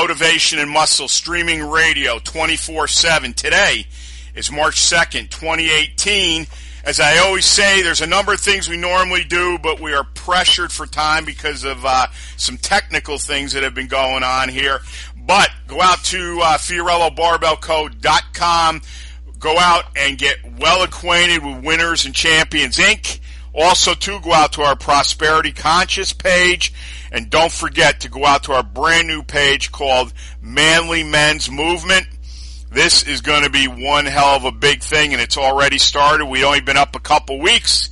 Motivation and Muscle streaming radio 24 7. Today is March 2nd, 2018. As I always say, there's a number of things we normally do, but we are pressured for time because of uh, some technical things that have been going on here. But go out to uh, FiorilloBarbellCo.com. Go out and get well acquainted with Winners and Champions Inc. Also, to go out to our Prosperity Conscious page and don't forget to go out to our brand new page called Manly Men's Movement. This is going to be one hell of a big thing and it's already started. We've only been up a couple weeks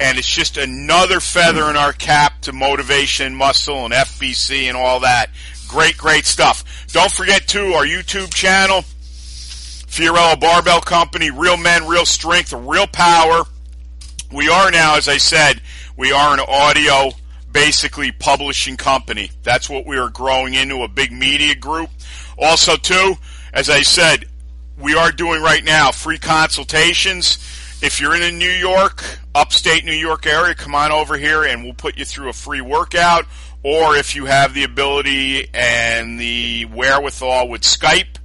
and it's just another feather in our cap to motivation, muscle and FBC and all that. Great, great stuff. Don't forget too, our YouTube channel, Fiorillo Barbell Company, Real Men, Real Strength, Real Power. We are now, as I said, we are an audio basically publishing company. That's what we are growing into a big media group. Also, too, as I said, we are doing right now free consultations. If you're in the New York, upstate New York area, come on over here and we'll put you through a free workout. Or if you have the ability and the wherewithal with Skype,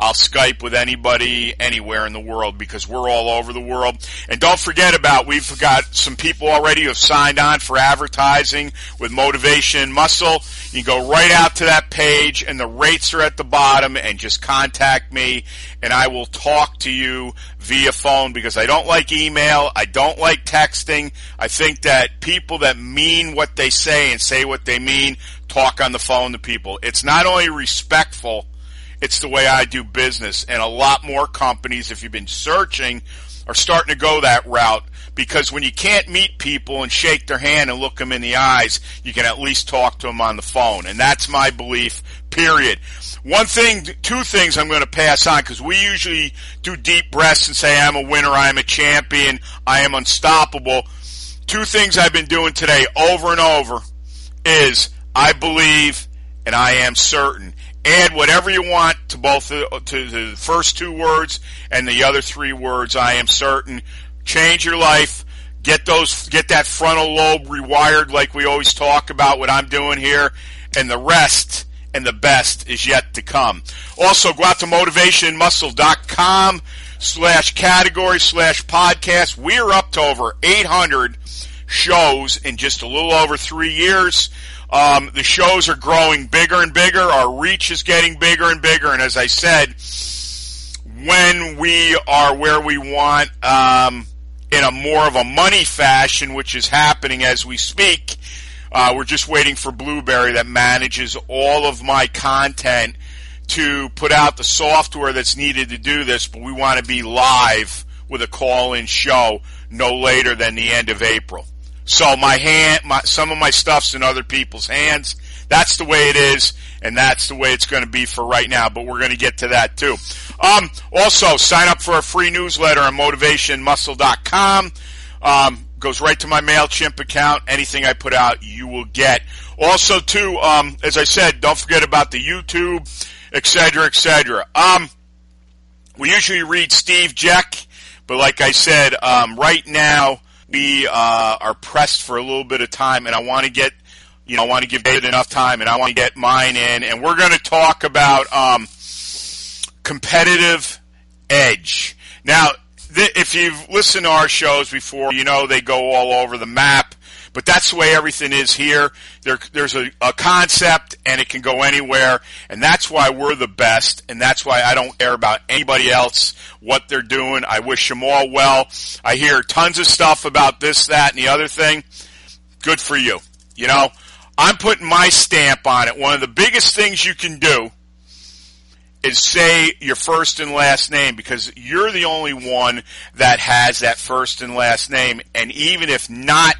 I'll Skype with anybody anywhere in the world because we're all over the world. And don't forget about we've got some people already who have signed on for advertising with Motivation Muscle. You go right out to that page and the rates are at the bottom and just contact me and I will talk to you via phone because I don't like email. I don't like texting. I think that people that mean what they say and say what they mean talk on the phone to people. It's not only respectful it's the way I do business. And a lot more companies, if you've been searching, are starting to go that route because when you can't meet people and shake their hand and look them in the eyes, you can at least talk to them on the phone. And that's my belief, period. One thing, two things I'm going to pass on because we usually do deep breaths and say, I'm a winner, I'm a champion, I am unstoppable. Two things I've been doing today over and over is I believe and I am certain add whatever you want to both the, to the first two words and the other three words. I am certain. Change your life. Get those, get that frontal lobe rewired like we always talk about what I'm doing here. And the rest and the best is yet to come. Also, go out to motivationmuscle.com slash category slash podcast. We're up to over 800 shows in just a little over three years. Um, the shows are growing bigger and bigger. Our reach is getting bigger and bigger. And as I said, when we are where we want, um, in a more of a money fashion, which is happening as we speak, uh, we're just waiting for Blubrry that manages all of my content to put out the software that's needed to do this. But we want to be live with a call-in show no later than the end of April. So my hand, my, some of my stuff's in other people's hands. That's the way it is, and that's the way it's going to be for right now. But we're going to get to that too. Um, also, sign up for a free newsletter on motivationmuscle.com. Um, goes right to my Mailchimp account. Anything I put out, you will get. Also, too, um, as I said, don't forget about the YouTube, etc., etc. Um, we usually read Steve Jack, but like I said, um, right now we uh, are pressed for a little bit of time, and I want to get, you know, I want to give David enough time, and I want to get mine in, and we're going to talk about um, competitive edge. Now, th- if you've listened to our shows before, you know they go all over the map. But that's the way everything is here. There, there's a, a concept and it can go anywhere. And that's why we're the best. And that's why I don't care about anybody else, what they're doing. I wish them all well. I hear tons of stuff about this, that, and the other thing. Good for you. You know, I'm putting my stamp on it. One of the biggest things you can do is say your first and last name because you're the only one that has that first and last name. And even if not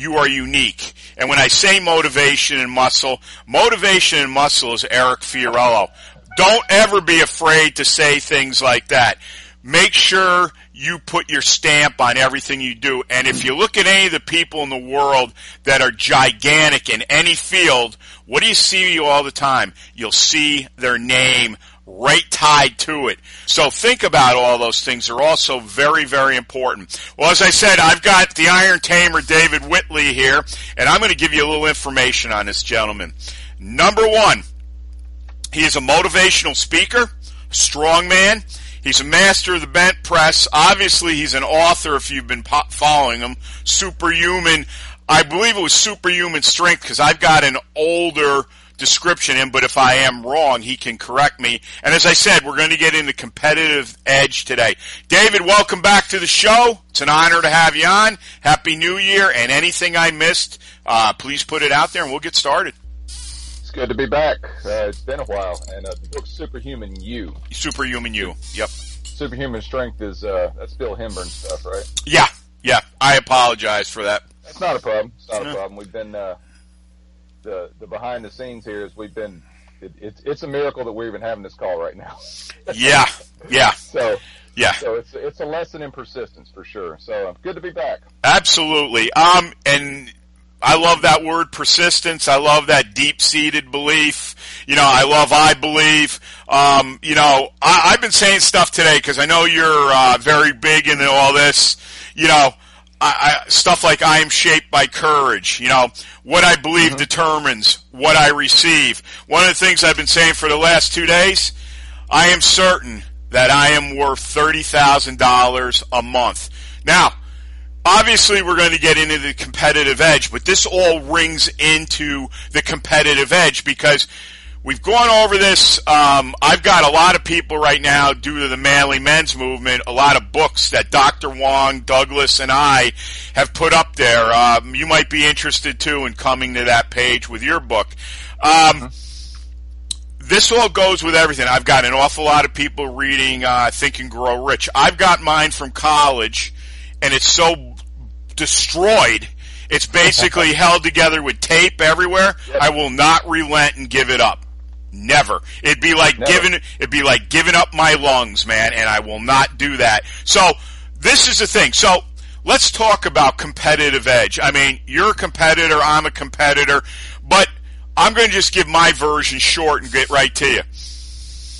you are unique. And when I say motivation and muscle, motivation and muscle is Eric Fiorillo. Don't ever be afraid to say things like that. Make sure you put your stamp on everything you do. And if you look at any of the people in the world that are gigantic in any field, what do you see all the time? You'll see their name right tied to it. So think about all those things. They're also very, very important. Well, as I said, I've got the Iron Tamer David Whitley here, and I'm going to give you a little information on this gentleman. Number one, he is a motivational speaker, strong man. He's a master of the bent press. Obviously, he's an author if you've been following him. Superhuman. I believe it was superhuman strength because I've got an older description in, but if I am wrong, he can correct me. And as I said, we're going to get into competitive edge today. David, welcome back to the show. It's an honor to have you on. Happy New Year. And anything I missed, uh, please put it out there and we'll get started. It's good to be back. Uh, it's been a while, and uh, the book's Superhuman You. Superhuman You. Yep. Superhuman Strength is uh, that's Bill Hinbern stuff, right? Yeah, yeah. I apologize for that. That's not a problem. It's not a problem. We've been uh, the the behind the scenes here is we've been. It, it's it's a miracle that we're even having this call right now. yeah, yeah. So yeah. So it's it's a lesson in persistence for sure. So good to be back. Absolutely. Um, and I love that word persistence. I love that deep seated belief. You know, I love I believe. Um, you know, I, have been saying stuff today because I know you're uh, very big into all this. You know, I, I, stuff like I am shaped by courage. You know, what I believe mm-hmm. determines what I receive. One of the things I've been saying for the last two days, I am certain that I am worth thirty thousand dollars a month. Now, obviously we're going to get into the competitive edge, but this all rings into the competitive edge because we've gone over this. Um, I've got a lot of people right now, due to the manly men's movement, a lot of books that Dr. Wong, Douglas, and I have put up there. Um, you might be interested too in coming to that page with your book. Um, this all goes with everything. I've got an awful lot of people reading uh, Think and Grow Rich. I've got mine from college, and it's so destroyed. It's basically held together with tape everywhere. Yep. I will not relent and give it up. Never. It'd be like Never. giving it'd be like giving up my lungs, man, and I will not do that. So this is the thing. So let's talk about competitive edge. I mean, you're a competitor, I'm a competitor, but I'm going to just give my version short and get right to you.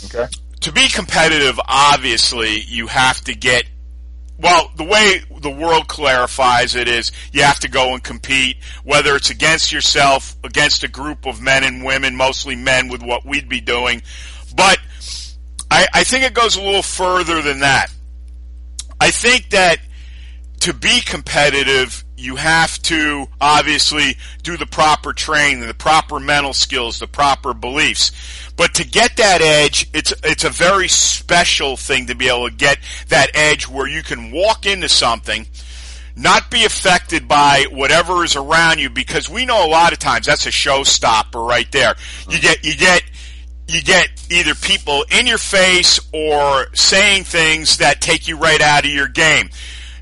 Okay. To be competitive, obviously, you have to get well, the way the world clarifies it is you have to go and compete, whether it's against yourself, against a group of men and women, mostly men with what we'd be doing. But I, I think it goes a little further than that. I think that to be competitive, you have to obviously do the proper training, the proper mental skills, the proper beliefs. But to get that edge, it's it's a very special thing to be able to get that edge where you can walk into something, not be affected by whatever is around you, because we know a lot of times that's a showstopper right there. You get you get you get either people in your face or saying things that take you right out of your game.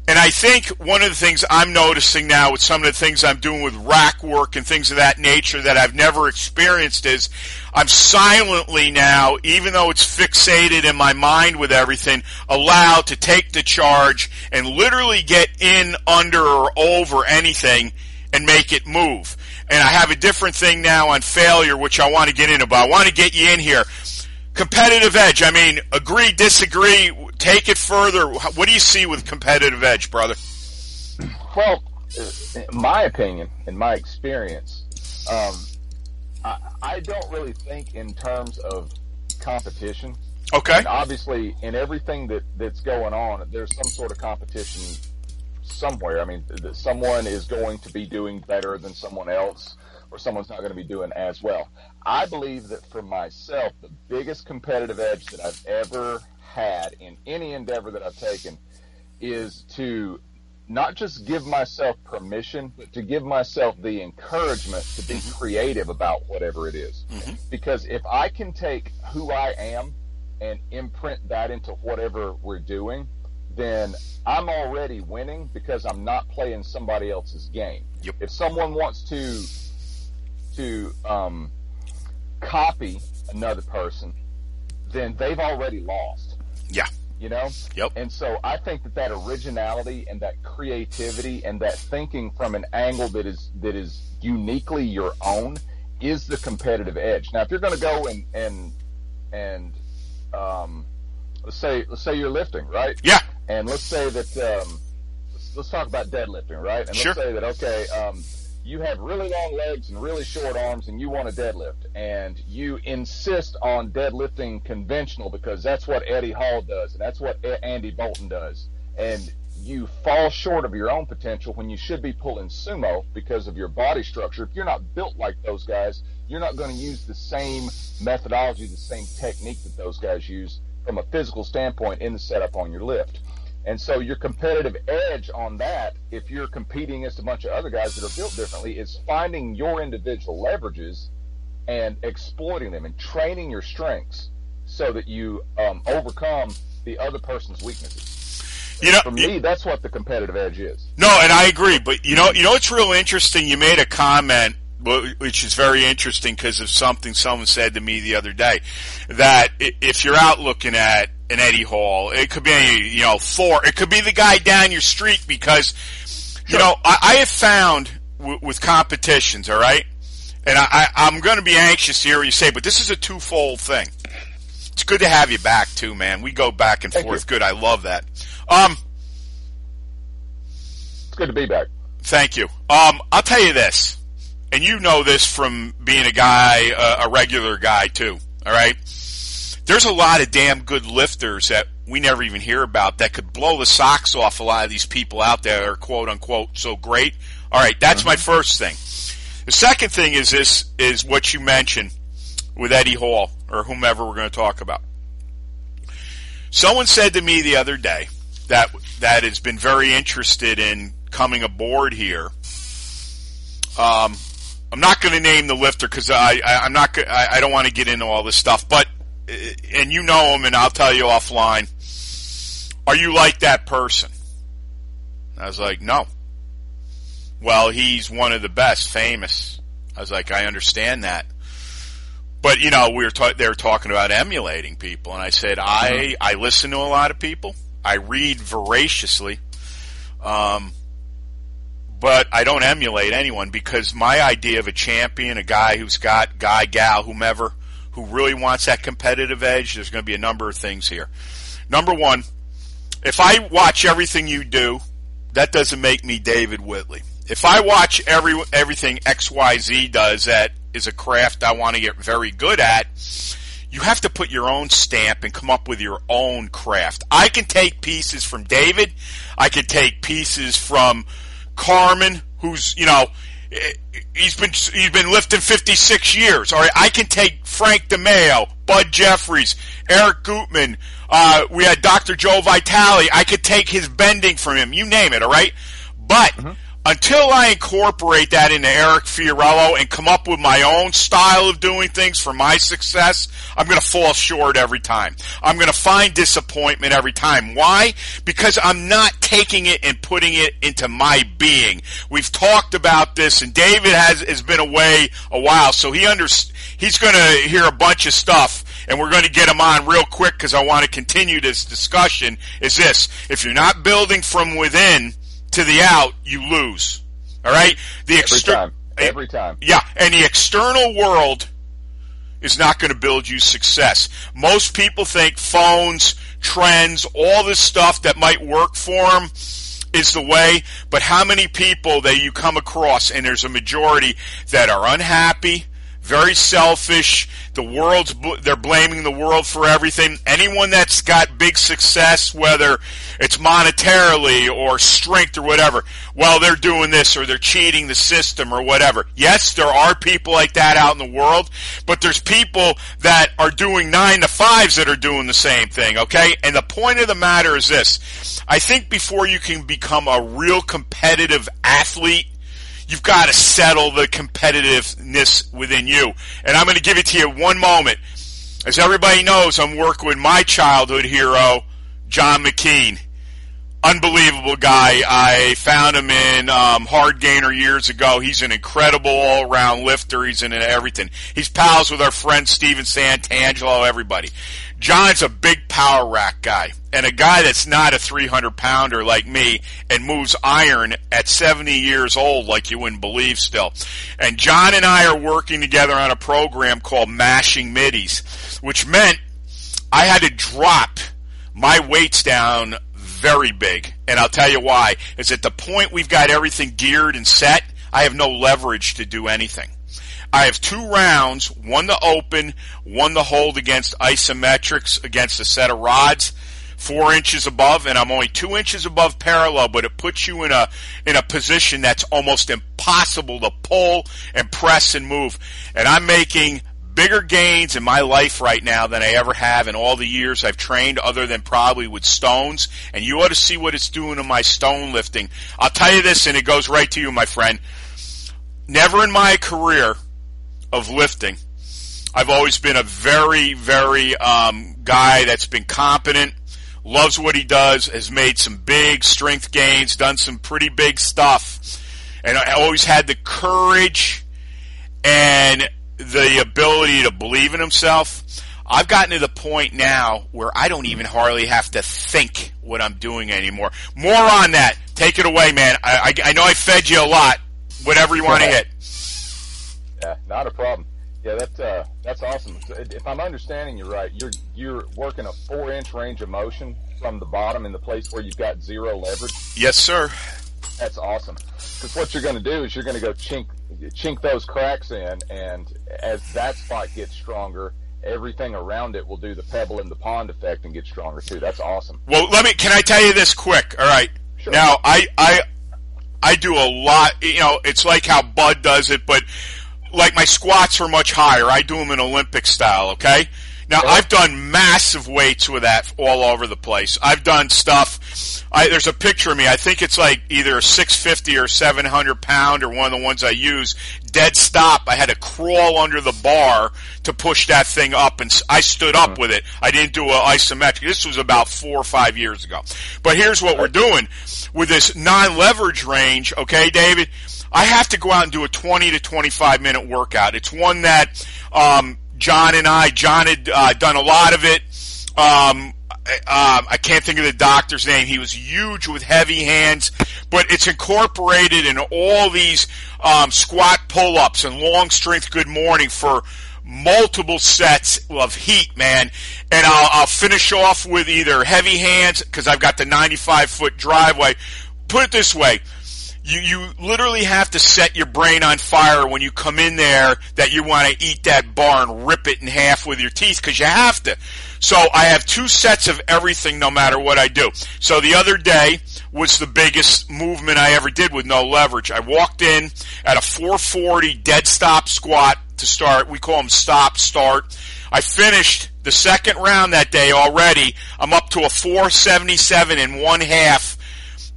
And I think one of the things I'm noticing now with some of the things I'm doing with rack work and things of that nature that I've never experienced is I'm silently now, even though it's fixated in my mind with everything, allowed to take the charge and literally get in, under, or over anything and make it move. And I have a different thing now on failure, which I want to get into, but I want to get you in here. Competitive edge. I mean, agree, disagree, take it further. What do you see with competitive edge, brother? Well, in my opinion, in my experience, um, I, I, don't really think in terms of competition. Okay. And obviously, in everything that, that's going on, there's some sort of competition somewhere. I mean, someone is going to be doing better than someone else, or someone's not going to be doing as well. I believe that for myself, the biggest competitive edge that I've ever had in any endeavor that I've taken is to not just give myself permission, but to give myself the encouragement to be mm-hmm. creative about whatever it is. Mm-hmm. Because if I can take who I am and imprint that into whatever we're doing, then I'm already winning because I'm not playing somebody else's game. Yep. If someone wants to to um, copy another person, then they've already lost. Yeah. You know. Yep. And so I think that that originality and that creativity and that thinking from an angle that is that is uniquely your own is the competitive edge. Now, if you're going to go and and and um, let's say let's say you're lifting, right? Yeah. And let's say that um, let's, let's talk about deadlifting, right? And Sure. let's say that okay, um, you have really long legs and really short arms, and you want to deadlift, and you insist on deadlifting conventional because that's what Eddie Hall does, and that's what Andy Bolton does, and you fall short of your own potential when you should be pulling sumo because of your body structure. If you're not built like those guys, you're not going to use the same methodology, the same technique that those guys use from a physical standpoint in the setup on your lift. And so your competitive edge on that, if you're competing against a bunch of other guys that are built differently, is finding your individual leverages and exploiting them and training your strengths so that you um, overcome the other person's weaknesses. You know, For me, that's what the competitive edge is. No, and I agree. But you know, you know, it's real interesting. You made a comment, which is very interesting because of something someone said to me the other day. That if you're out looking at an Eddie Hall, it could be you know four. it could be the guy down your street because you know I, I have found w- with competitions, all right, and I, I, I'm going to be anxious to hear what you say, but this is a twofold thing. It's good to have you back too, man. We go back and Thank forth. you. Good, I love that. Um, It's good to be back. Thank you. Um, I'll tell you this, and you know this from being a guy, uh, a regular guy too. All right, there's a lot of damn good lifters that we never even hear about that could blow the socks off a lot of these people out there that are quote unquote so great. All right, that's my first thing. The second thing is this is what you mentioned with Eddie Hall or whomever we're going to talk about. Someone said to me the other day that that has been very interested in coming aboard here. Um, I'm not going to name the lifter because I, I I'm not I, I don't want to get into all this stuff, but and you know him, and I'll tell you offline. Are you like that person? I was like, no. Well, he's one of the best, famous. I was like, I understand that. But you know, we were ta- they were talking about emulating people, and I said, I I listen to a lot of people. I read voraciously, um, but I don't emulate anyone because my idea of a champion, a guy who's got guy, gal, whomever, who really wants that competitive edge, there's going to be a number of things here. Number one, if I watch everything you do, that doesn't make me David Whitley. If I watch every everything XYZ does that is a craft I want to get very good at, you have to put your own stamp and come up with your own craft. I can take pieces from David. I can take pieces from Carmen, who's, you know, he's been, he's been lifting 56 years. All right. I can take Frank DeMeo, Bud Jeffries, Eric Gutman. Uh, we had Dr. Joe Vitale. I could take his bending from him. You name it. All right. But until I incorporate that into Eric Fiorillo and come up with my own style of doing things for my success, I'm going to fall short every time. I'm going to find disappointment every time. Why? Because I'm not taking it and putting it into my being. We've talked about this and David has, has been away a while, so he under, he's going to hear a bunch of stuff and we're going to get him on real quick because I want to continue this discussion is this. If you're not building from within, to the out, you lose. All right? The Every time. Eh, Every time. yeah, and the external world is not going to build you success. Most people think phones, trends, all this stuff that might work for them is the way, but how many people that you come across, and there's a majority that are unhappy, very selfish, the world's, they're blaming the world for everything. Anyone that's got big success, whether it's monetarily or strength or whatever, well, they're doing this or they're cheating the system or whatever. Yes, there are people like that out in the world, but there's people that are doing nine to fives that are doing the same thing, okay? And the point of the matter is this. I think before you can become a real competitive athlete, you've got to settle the competitiveness within you. And I'm going to give it to you one moment. As everybody knows, I'm working with my childhood hero, John McKean. unbelievable guy. I found him in um, Hard Gainer years ago. He's an incredible all-around lifter. He's in everything. He's pals with our friend Steven Santangelo. Everybody. John's a big power rack guy and a guy that's not a 300 pounder like me and moves iron at 70 years old like you wouldn't believe still. And John and I are working together on a program called Mashing Middies, which meant I had to drop my weights down very big. And I'll tell you why. Is at the point we've got everything geared and set, I have no leverage to do anything. I have two rounds, one to open, one to hold against isometrics against a set of rods, four inches above, and I'm only two inches above parallel, but it puts you in a in a position that's almost impossible to pull and press and move. And I'm making bigger gains in my life right now than I ever have in all the years I've trained, other than probably with stones. And you ought to see what it's doing to my stone lifting. I'll tell you this, and it goes right to you, my friend. Never in my career of lifting. I've always been a very, very um, guy that's been competent, loves what he does, has made some big strength gains, done some pretty big stuff, and always had the courage and the ability to believe in himself. I've gotten to the point now where I don't even hardly have to think what I'm doing anymore. More on that. Take it away, man. I, I, I know I fed you a lot. Whatever you want to hit. Yeah, not a problem. Yeah, that's uh, that's awesome. If I'm understanding you right, you're you're working a four inch range of motion from the bottom in the place where you've got zero leverage. Yes, sir. That's awesome. Because what you're going to do is you're going to go chink chink those cracks in, and as that spot gets stronger, everything around it will do the pebble in the pond effect and get stronger too. That's awesome. Well, let me. Can I tell you this quick? All right. Sure. Now, I I I do a lot. You know, it's like how Bud does it, but like my squats are much higher. I do them in Olympic style, okay? Now I've done massive weights with that all over the place. I've done stuff. I, there's a picture of me. I think it's like either a 650 or 700 pound or one of the ones I use. Dead stop. I had to crawl under the bar to push that thing up, and I stood up mm-hmm. with it. I didn't do an isometric. This was about four or five years ago. But here's what we're doing with this non-leverage range. Okay, David. I have to go out and do a 20 to 25 minute workout. It's one that um, John and I, John had uh, done a lot of it. Um, um, I can't think of the doctor's name. He was huge with heavy hands, but it's incorporated in all these um, squat pull-ups and long strength good morning for multiple sets of heat, man. And I'll, I'll finish off with either heavy hands because I've got the 95 foot driveway. Put it this way you, you literally have to set your brain on fire when you come in there that you want to eat that bar and rip it in half with your teeth because you have to. So I have two sets of everything no matter what I do. So the other day was the biggest movement I ever did with no leverage. I walked in at a 440 dead stop squat to start. We call them stop start. I finished the second round that day already. I'm up to a 477 and one half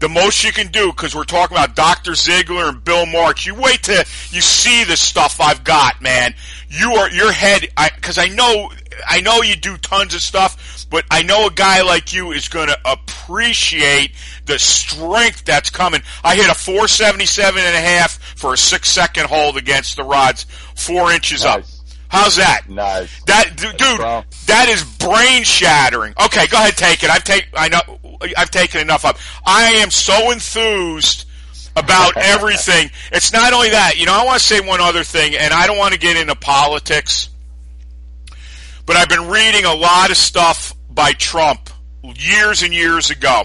the most you can do because we're talking about Dr. Ziegler and Bill March. You wait till you see the stuff I've got, man. You are your head because I, I know I know you do tons of stuff, but I know a guy like you is going to appreciate the strength that's coming. I hit a 477 and a half for a six second hold against the rods, four inches nice. up. How's that? Nice. That dude, that is brain shattering. Okay, go ahead, take it. I've take. I know. I've taken enough up. I am so enthused about everything. It's not only that. You know, I want to say one other thing, and I don't want to get into politics, but I've been reading a lot of stuff by Trump years and years ago,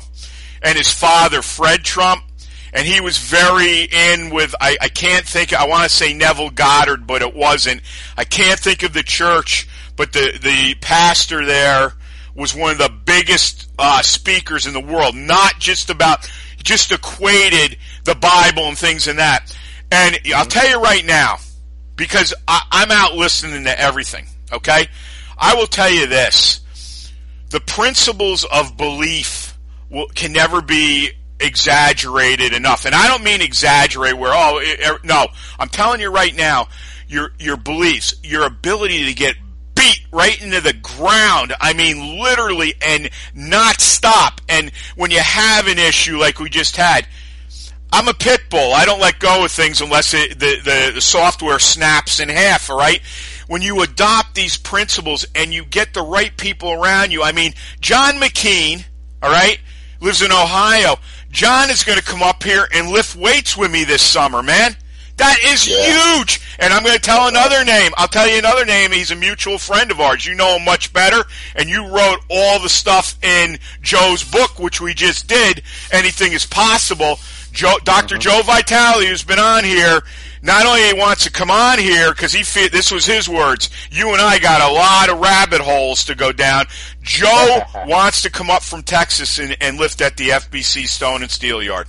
and his father, Fred Trump and he was very in with I, I can't think I want to say Neville Goddard, but it wasn't. I can't think of the church, but the the pastor there was one of the biggest uh, speakers in the world. Not just about just equated the Bible and things in that. And I'll tell you right now, because I, I'm out listening to everything. Okay, I will tell you this: the principles of belief will, can never be exaggerated enough. And I don't mean exaggerate where, oh, it, er, no, I'm telling you right now, your, your beliefs, your ability to get beat right into the ground. I mean, literally, and not stop. And when you have an issue like we just had, I'm a pit bull. I don't let go of things unless it, the, the, the software snaps in half, all right? When you adopt these principles and you get the right people around you, I mean, John McKean, all right, lives in Ohio. John is going to come up here and lift weights with me this summer, man. That is Yeah. huge. And I'm going to tell another name. I'll tell you another name. He's a mutual friend of ours. You know him much better. And you wrote all the stuff in Joe's book, which we just did. Anything is possible. Joe, doctor mm-hmm. Joe Vitale, who's been on here, not only he wants to come on here because he feel, this was his words. You and I got a lot of rabbit holes to go down. Joe wants to come up from Texas and, and lift at the FBC Stone and Steel Yard.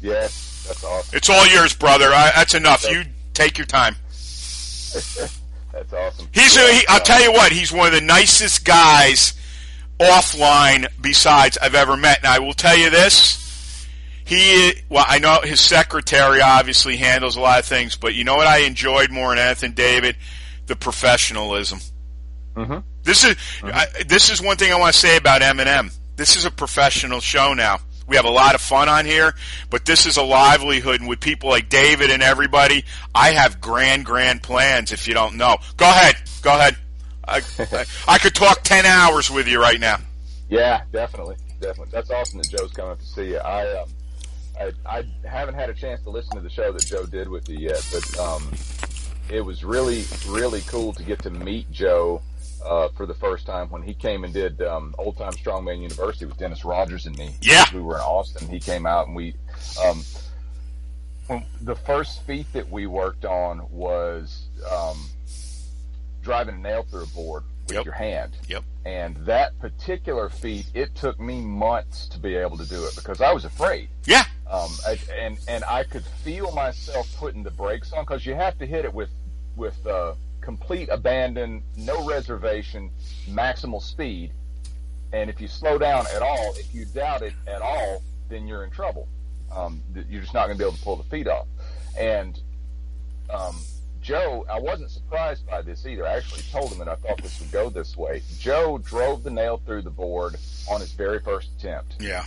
Yes, that's awesome. It's all yours, brother. I, that's enough. You take your time. That's awesome. He's. A, he, I'll tell you what. He's one of the nicest guys offline besides I've ever met. And I will tell you this. He. Well, I know his secretary obviously handles a lot of things, but you know what I enjoyed more than anything, David, the professionalism. Mhm. This is. I, this is one thing I want to say about Eminem. This is a professional show now. We have a lot of fun on here, but this is a livelihood, and with people like David and everybody, I have grand, grand plans. If you don't know, go ahead, go ahead. I, I, I could talk ten hours with you right now. Yeah, definitely, definitely. That's awesome that Joe's coming up to see you. I um, I, I haven't had a chance to listen to the show that Joe did with you yet, but um, it was really, really cool to get to meet Joe uh, for the first time when he came and did um, Old Time Strongman University with Dennis Rogers and me. Yeah. we were in Austin. He came out and we. Um, the first feat that we worked on was um, driving a nail through a board with Yep. your hand. Yep. And that particular feat, it took me months to be able to do it because I was afraid. Yeah, Um, I, and and I could feel myself putting the brakes on because you have to hit it with with uh, complete abandon, no reservation, maximal speed. And if you slow down at all, if you doubt it at all, then you're in trouble. Um, you're just not going to be able to pull the feat off. And um, Joe, I wasn't surprised by this either. I actually told him that I thought this would go this way. Joe drove the nail through the board on his very first attempt yeah,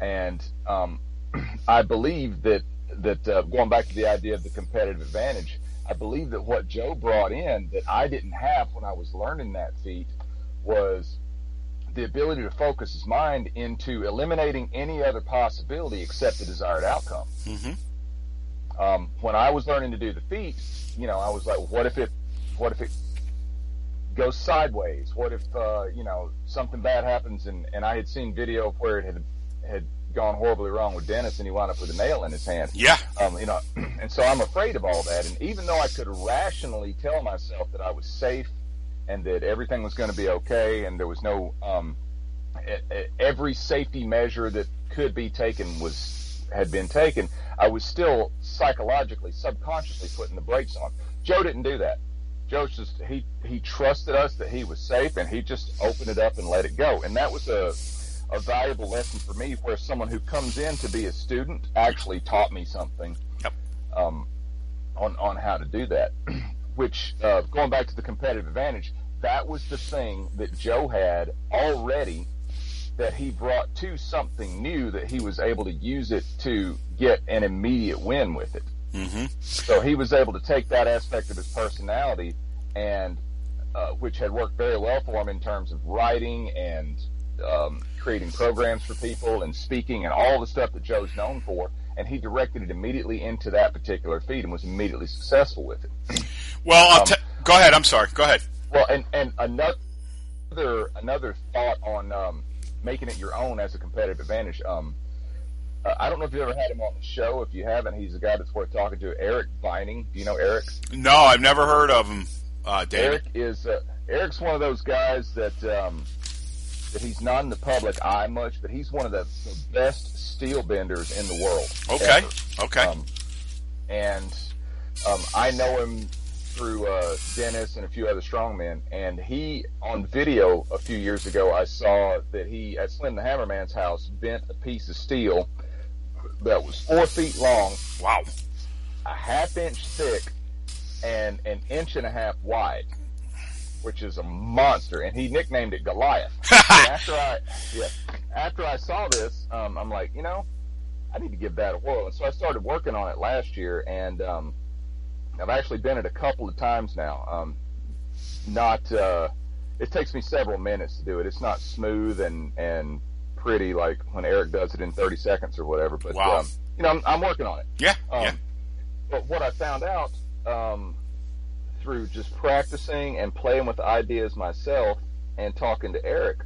and um, I believe that that uh, going back to the idea of the competitive advantage, I believe that what Joe brought in that I didn't have when I was learning that feat was the ability to focus his mind into eliminating any other possibility except the desired outcome. Mhm. Um, when I was learning to do the feat, you know, I was like, what if it, what if it goes sideways? What if, uh, you know, something bad happens? And, and I had seen video of where it had, had gone horribly wrong with Dennis and he wound up with a nail in his hand. yeah, Um, you know, and so I'm afraid of all that. And even though I could rationally tell myself that I was safe and that everything was going to be okay and there was no, um, every safety measure that could be taken was, had been taken, I was still psychologically, subconsciously putting the brakes on. Joe didn't do that. Joe just, he, he trusted us that he was safe and he just opened it up and let it go. And that was a, a valuable lesson for me where someone who comes in to be a student actually taught me something Yep. um, on, on how to do that. Which, uh, going back to the competitive advantage, that was the thing that Joe had already that he brought to something new that he was able to use it to get an immediate win with it. hmm So he was able to take that aspect of his personality and uh, which had worked very well for him in terms of writing and um, creating programs for people and speaking and all the stuff that Joe's known for. And he directed it immediately into that particular feed and was immediately successful with it. Well, I'll Um, t- go ahead. I'm sorry. Go ahead. Well, and and another another thought on um, making it your own as a competitive advantage. Um, uh, I don't know if you ever had him on the show. If you haven't, he's a guy that's worth talking to. Eric Vining. Do you know Eric? No, I've never heard of him, uh, Eric is uh, Eric's one of those guys that um, that he's not in the public eye much, but he's one of the, the best steel benders in the world. Okay. ever. Okay. Um, and um, I know him through uh, Dennis and a few other strongmen. And he, on video a few years ago, I saw that he, at Slim the Hammerman's house, bent a piece of steel that was four feet long, wow. a half inch thick, and an inch and a half wide. which is a monster, and he nicknamed it Goliath. after I, yeah, after I saw this, um, I'm like, you know, I need to give that a whirl. And so I started working on it last year, and um, I've actually been it a couple of times now. Um, not, uh, it takes me several minutes to do it. It's not smooth and and pretty like when Eric does it in 30 seconds or whatever. But Wow. um, you know, I'm, I'm working on it. Yeah, Um, yeah. But what I found out um, through just practicing and playing with ideas myself and talking to Eric,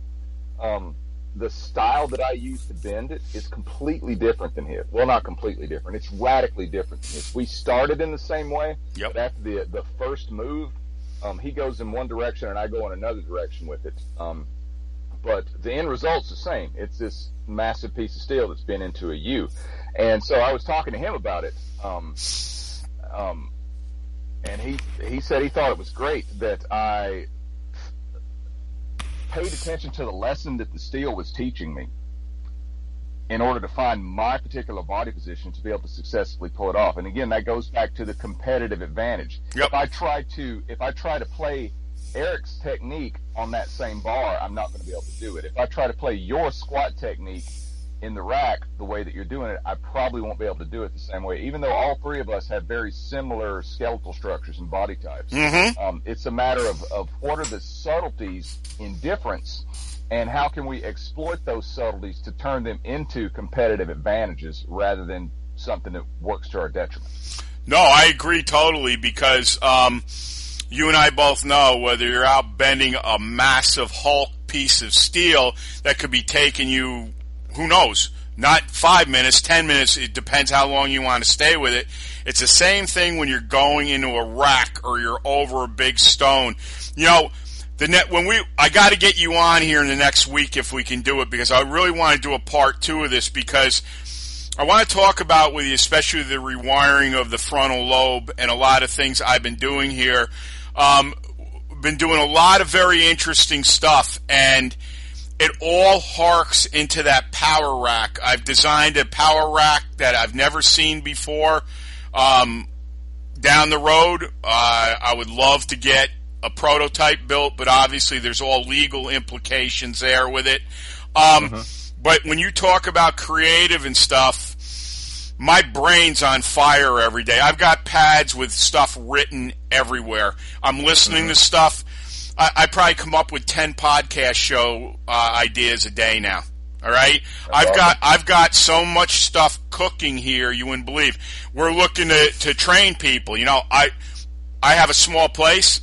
um, the style that I use to bend it is completely different than his. Well, not completely different. It's radically different than his. We started in the same way, Yep. but after the the first move, um, he goes in one direction and I go in another direction with it. Um, but the end result's the same. It's this massive piece of steel that's been into a U. And so I was talking to him about it. Um, um, and he, he said he thought it was great that I paid attention to the lesson that the steel was teaching me in order to find my particular body position to be able to successfully pull it off. And again, that goes back to the competitive advantage. Yep. If I try to, if I try to play Eric's technique on that same bar, I'm not going to be able to do it. If I try to play your squat technique in the rack the way that you're doing it, I probably won't be able to do it the same way. Even though all three of us have very similar skeletal structures and body types, Mm-hmm. um, it's a matter of, of what are the subtleties in difference and how can we exploit those subtleties to turn them into competitive advantages rather than something that works to our detriment. No, I agree totally because um, you and I both know whether you're out bending a massive Hulk piece of steel that could be taking you, who knows, not five minutes, ten minutes. It depends how long you want to stay with it. It's the same thing when you're going into a rack or you're over a big stone. You know, the net when we I got to get you on here in the next week if we can do it because I really want to do a part two of this because I want to talk about with you, especially the rewiring of the frontal lobe and a lot of things I've been doing here. Um, been doing a lot of very interesting stuff, and it all harks into that power rack. I've designed a power rack that I've never seen before. Um, down the road, uh, I would love to get a prototype built, but obviously there's all legal implications there with it. Um, But when you talk about creative and stuff, my brain's on fire every day. I've got pads with stuff written everywhere. I'm listening to stuff. I, I probably come up with ten podcast show uh, ideas a day now. All right, I've got I've got so much stuff cooking here you wouldn't believe. We're looking to to train people. You know, I I have a small place.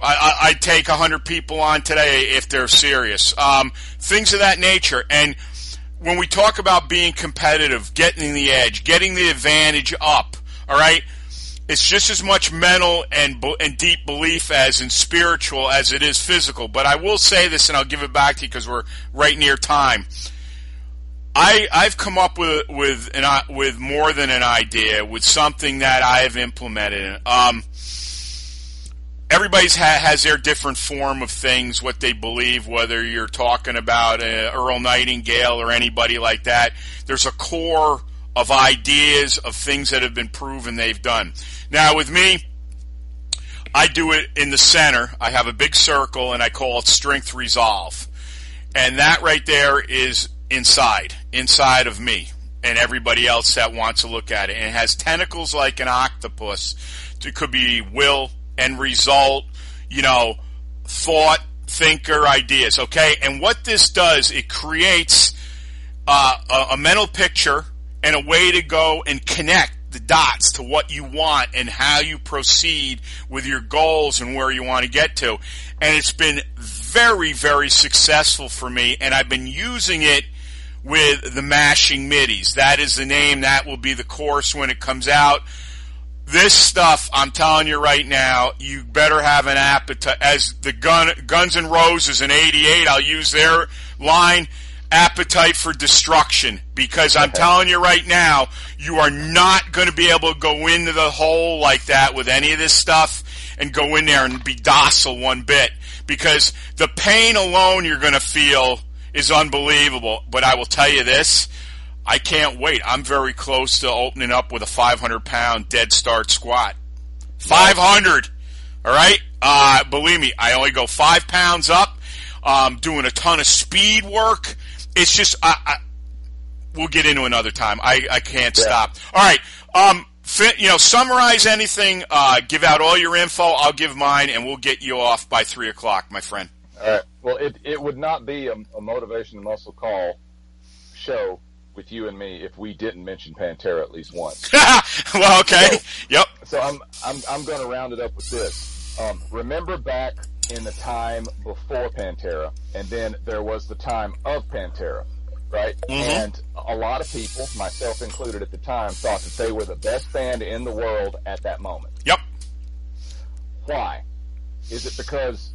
I, I, I'd take a hundred people on today if they're serious. Um, things of that nature. And when we talk about being competitive, getting the edge, getting the advantage up, all right, it's just as much mental and and deep belief as in spiritual as it is physical. But I will say this, and I'll give it back to you because we're right near time. I I've come up with with an with more than an idea, with something that I have implemented. Um, everybody's ha- has their different form of things, what they believe, whether you're talking about uh, Earl Nightingale or anybody like that. There's a core of ideas of things that have been proven they've done. Now, with me, I do it in the center. I have a big circle and I call it strength resolve. And that right there is inside, inside of me and everybody else that wants to look at it. And it has tentacles like an octopus. It could be will and result, you know, thought, thinker, ideas. Okay. And what this does, it creates uh, a, a mental picture and a way to go and connect the dots to what you want and how you proceed with your goals and where you want to get to. And it's been very, very successful for me, and I've been using it with the mashing middies. That is the name. That will be the course when it comes out. This stuff, I'm telling you right now, you better have an appetite. As the gun, Guns N' Roses in '88, I'll use their line appetite for destruction because I'm telling you right now, you are not going to be able to go into the hole like that with any of this stuff and go in there and be docile one bit because the pain alone you're going to feel is unbelievable. But I will tell you this. I can't wait. I'm very close to opening up with a 500 pound dead start squat. 500. All right. Uh, believe me, I only go five pounds up. Um, doing a ton of speed work. It's just I, I we'll get into another time. I, I can't Yeah. stop. All right. Um, you know, summarize anything. Uh, give out all your info. I'll give mine, and we'll get you off by three o'clock, my friend. All right. Well, it, it would not be a, a motivation and muscle call show with you and me if we didn't mention Pantera at least once. well, okay. Yep. So I'm I'm I'm going to round it up with this. Um, remember back in the time before Pantera, and then there was the time of Pantera, right? And a lot of people, myself included at the time, thought that they were the best band in the world at that moment. Yep. Why? Is it because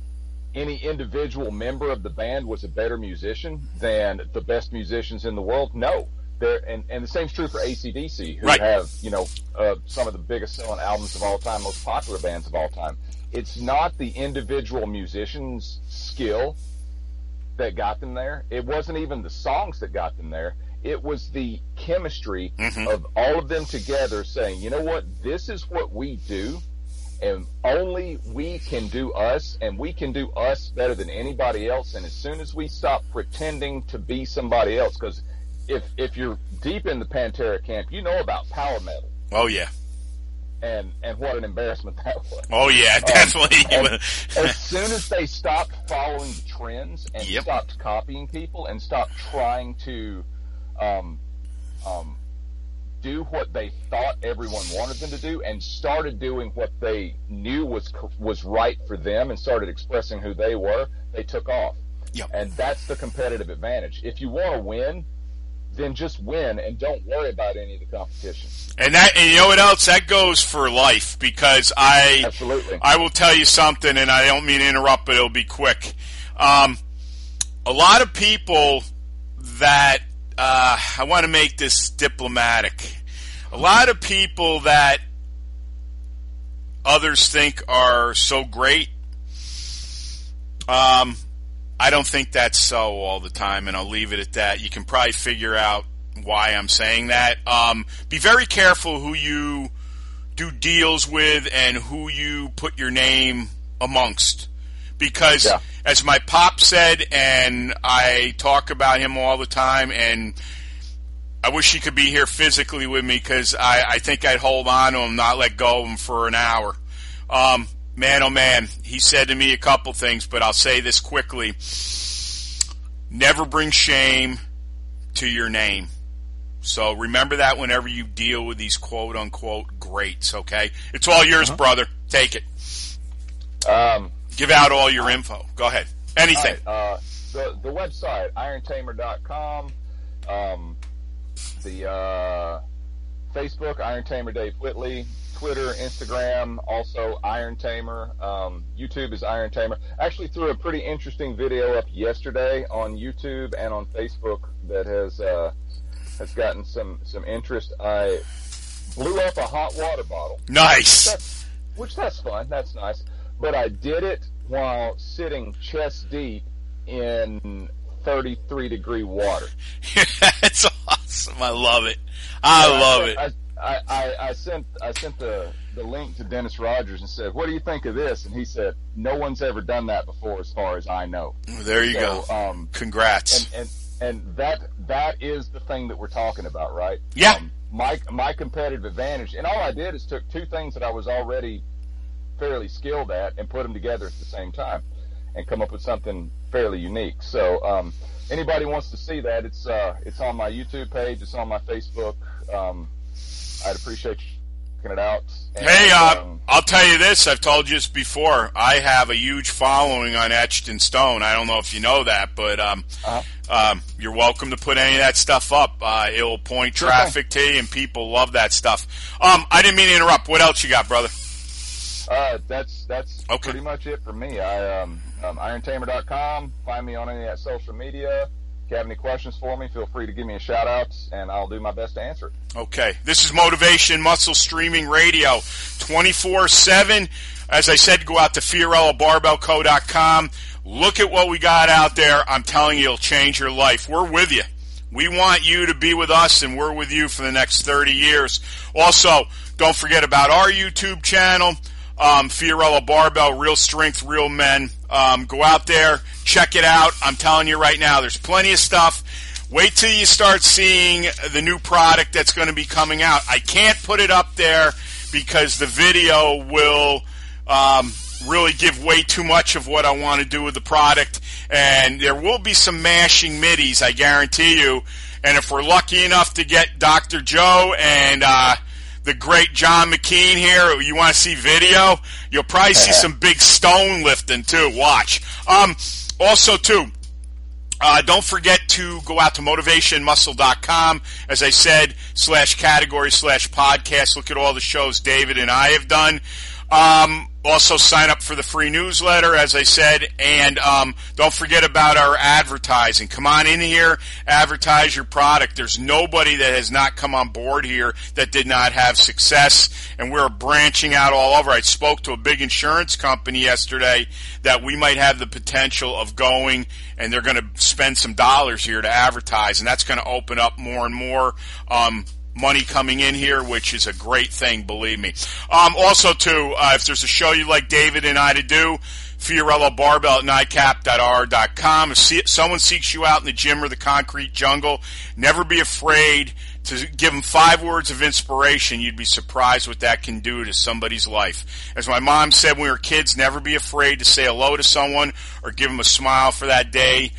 any individual member of the band was a better musician than the best musicians in the world? No. There, and, and the same's true for ACDC, who Right. have, you know, uh, some of the biggest selling albums of all time, most popular bands of all time. It's not the individual musician's skill that got them there. It wasn't even the songs that got them there. It was the chemistry mm-hmm. of all of them together saying, you know what, this is what we do and only we can do us and we can do us better than anybody else and as soon as we stop pretending to be somebody else because if if you're deep in the pantera camp you know about power metal Oh yeah. And and what an embarrassment that was Oh yeah. Definitely. and as soon as they stopped following the trends and Yep. stopped copying people and stopped trying to um, um, do what they thought everyone wanted them to do and started doing what they knew was was right for them and started expressing who they were, they took off. Yep. And that's the competitive advantage. If you want to win, then just win and don't worry about any of the competition. and that, and you know what else? That goes for life because I. Absolutely. I will tell you something, and I don't mean to interrupt, but it'll be quick. Um, a lot of people that uh, I want to make this diplomatic. A lot of people that others think are so great. Um, I don't think that's so all the time, and I'll leave it at that. You can probably figure out why I'm saying that. Um, be very careful who you do deals with and who you put your name amongst. Because, Yeah. as my pop said, and I talk about him all the time, and I wish he could be here physically with me because I, I think I'd hold on to him, not let go of him for an hour. Um, man, oh man, he said to me a couple things, but I'll say this quickly. Never bring shame to your name. So remember that whenever you deal with these quote unquote greats, okay? It's all yours, brother. Take it. Um, Give out all your info. Go ahead. Anything. All right, uh, the the website irontamer.com, um, the uh, Facebook Iron Tamer Dave Whitley, Twitter, Instagram, also Iron Tamer. Um, YouTube is Iron Tamer. Actually, threw a pretty interesting video up yesterday on YouTube and on Facebook that has uh, has gotten some some interest. I blew up a hot water bottle Nice. that's, which that's fun. That's nice. But I did it while sitting chest deep in 33 degree water. That's awesome. I love it. I love it. I, I, I, I sent I sent the, the link to Dennis Rogers and said, "What do you think of this?" And he said, "No one's ever done that before, as far as I know." There you So, go. um, Congrats. and and and that that is the thing that we're talking about, right? Yeah. Um, my my competitive advantage, and all I did is took two things that I was already fairly skilled at and put them together at the same time, and come up with something fairly unique. So, um, anybody wants to see that, it's uh, it's on my YouTube page, it's on my Facebook. Um, I'd appreciate you checking it out. And, Hey, uh, um, I'll tell you this. I've told you this before. I have a huge following on Etched in Stone. I don't know if you know that, but um, Uh-huh. um, you're welcome to put any of that stuff up. Uh, it'll point traffic to you, and people love that stuff. Um, I didn't mean to interrupt. What else you got, brother? Uh, that's that's Okay. pretty much it for me. I um, um irontamer.com. Find me on any of that social media. If you have any questions for me, feel free to give me a shout out, and I'll do my best to answer it. Okay. This is Motivation Muscle Streaming Radio 24 7. As I said, go out to FiorilloBarbellCo.com. Look at what we got out there. I'm telling you, it'll change your life. We're with you. We want you to be with us, and we're with you for the next 30 years. Also, don't forget about our YouTube channel. Um, Fiorillo Barbell, real strength, real men. Um, go out there, check it out. I'm telling you right now, there's plenty of stuff. Wait till you start seeing the new product that's going to be coming out. I can't put it up there because the video will um, really give way too much of what I want to do with the product. And there will be some mashing middies, I guarantee you. And if we're lucky enough to get Dr. Joe and uh, the great John McKean here, you want to see video, you'll probably see some big stone lifting too. Watch. Um, also, too, uh, don't forget to go out to motivationmuscle.com, as I said, slash category slash podcast. Look at all the shows David and I have done. Um, also sign up for the free newsletter, as I said, and um, don't forget about our advertising. Come on in here, advertise your product. There's nobody that has not come on board here that did not have success, and we're branching out all over. I spoke to a big insurance company yesterday that we might have the potential of going, and they're going to spend some dollars here to advertise, and that's going to open up more and more. Um, money coming in here, which is a great thing, believe me. Um, also, too, uh, if there's a show you'd like David and I to do, Fiorillo Barbell at nightcap.r.com. If someone seeks you out in the gym or the concrete jungle, never be afraid to give them five words of inspiration. You'd be surprised what that can do to somebody's life. As my mom said when we were kids, never be afraid to say hello to someone or give them a smile for that day.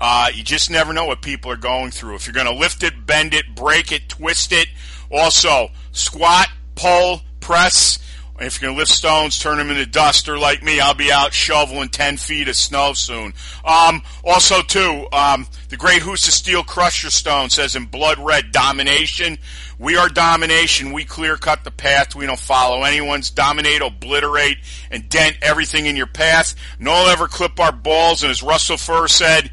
Uh, you just never know what people are going through. If you're going to lift it, bend it, break it, twist it. Also, squat, pull, press. If you're going to lift stones, turn them into dust, or like me, I'll be out shoveling 10 feet of snow soon. Um, also, too, um, the great Husa Steel Crusher Stone says in blood red, domination. We are domination. We clear cut the path. We don't follow anyone's. Dominate, obliterate, and dent everything in your path. No one ever clip our balls. And as Russell Furr said,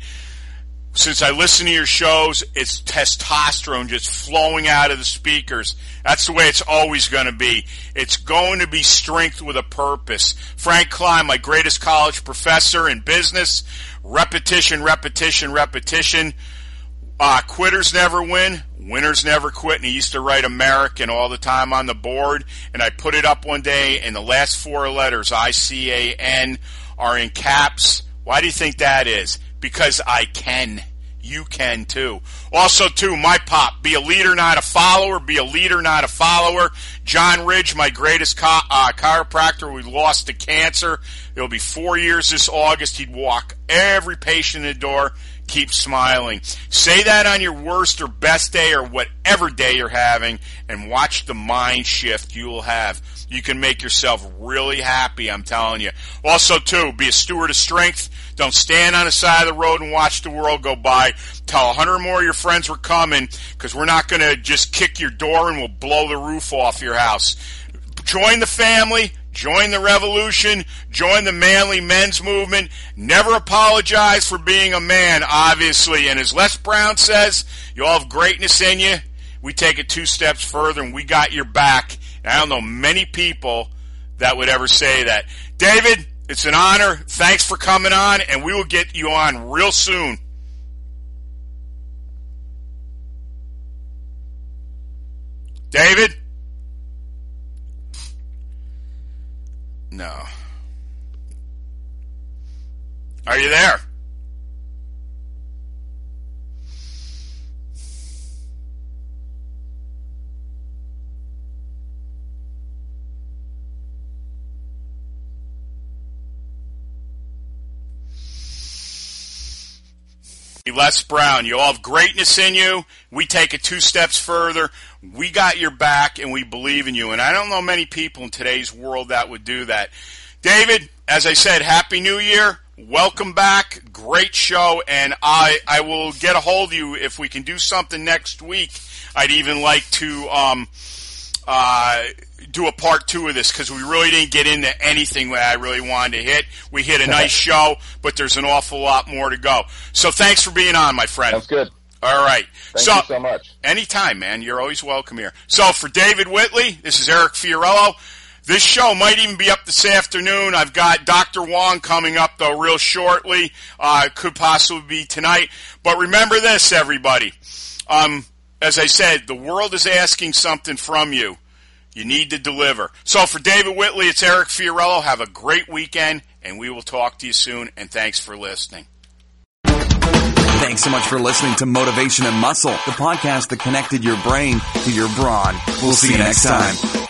since I listen to your shows, it's testosterone just flowing out of the speakers. That's the way it's always going to be. It's going to be strength with a purpose. Frank Klein, my greatest college professor in business, repetition, repetition, repetition. Uh, quitters never win, winners never quit. And he used to write American all the time on the board. And I put it up one day, and the last four letters, I C A N, are in caps. Why do you think that is? Because I can. You can too. Also, too, my pop, be a leader, not a follower. Be a leader, not a follower. John Ridge, my greatest uh, chiropractor, we lost to cancer. It'll be four years this August. He'd walk every patient in the door. Keep smiling. Say that on your worst or best day or whatever day you're having and watch the mind shift you'll have. You can make yourself really happy, I'm telling you. Also, too, be a steward of strength don't stand on the side of the road and watch the world go by. Tell a hundred more of your friends we're coming because we're not going to just kick your door and we'll blow the roof off your house. Join the family. Join the revolution. Join the manly men's movement. Never apologize for being a man, obviously. And as Les Brown says, you all have greatness in you. We take it two steps further and we got your back. And I don't know many people that would ever say that. David, it's an honor. Thanks for coming on, and we will get you on real soon. David? No. Are you there? Les Brown, you all have greatness in you. We take it two steps further. We got your back and we believe in you. And I don't know many people in today's world that would do that. David, as I said, Happy New Year. Welcome back. Great show. And I, I will get a hold of you if we can do something next week. I'd even like to, um, uh, do a part two of this because we really didn't get into anything that I really wanted to hit. We hit a nice show, but there's an awful lot more to go. So thanks for being on, my friend. That's good. All right. Thank so, you so much. Anytime, man. You're always welcome here. So for David Whitley, this is Eric Fiorillo. This show might even be up this afternoon. I've got Dr. Wong coming up though real shortly. Uh, could possibly be tonight. But remember this, everybody. Um, as I said, the world is asking something from you You need to deliver. So for David Whitley, it's Eric Fiorillo. Have a great weekend, and we will talk to you soon. And thanks for listening. Thanks so much for listening to Motivation and Muscle, the podcast that connected your brain to your brawn. We'll see you next time.